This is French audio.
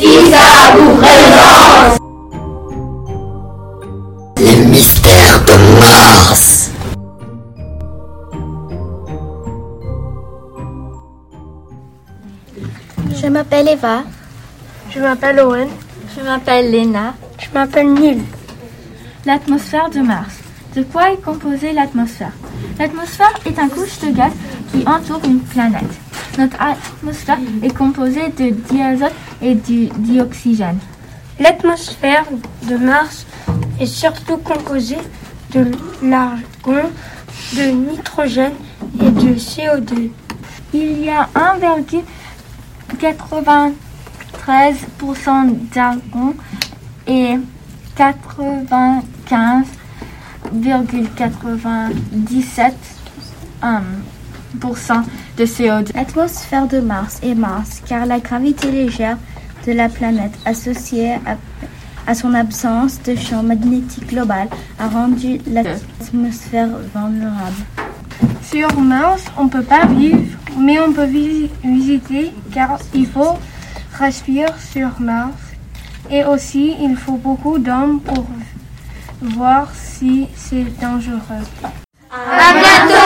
ici sa gouvernance. Les mystères de Mars. Je m'appelle Eva. Je m'appelle Owen. Je m'appelle Lena. Je m'appelle Neil. L'atmosphère de Mars. De quoi est composée l'atmosphère? L'atmosphère est un couche de gaz qui entoure une planète. Notre atmosphère est composée de diazote et du dioxygène. L'atmosphère de Mars est surtout composée de l'argon, de nitrogène et de CO2. Il y a 1,93% d'argon et 95,97% de CO2. L'atmosphère de Mars est Mars car la gravité légère de la planète associée à, à son absence de champ magnétique global a rendu l'atmosphère vulnérable. Sur Mars, on ne peut pas vivre, mais on peut vi- visiter car il faut respirer sur Mars. Et aussi, il faut beaucoup d'hommes pour voir si c'est dangereux. À bientôt.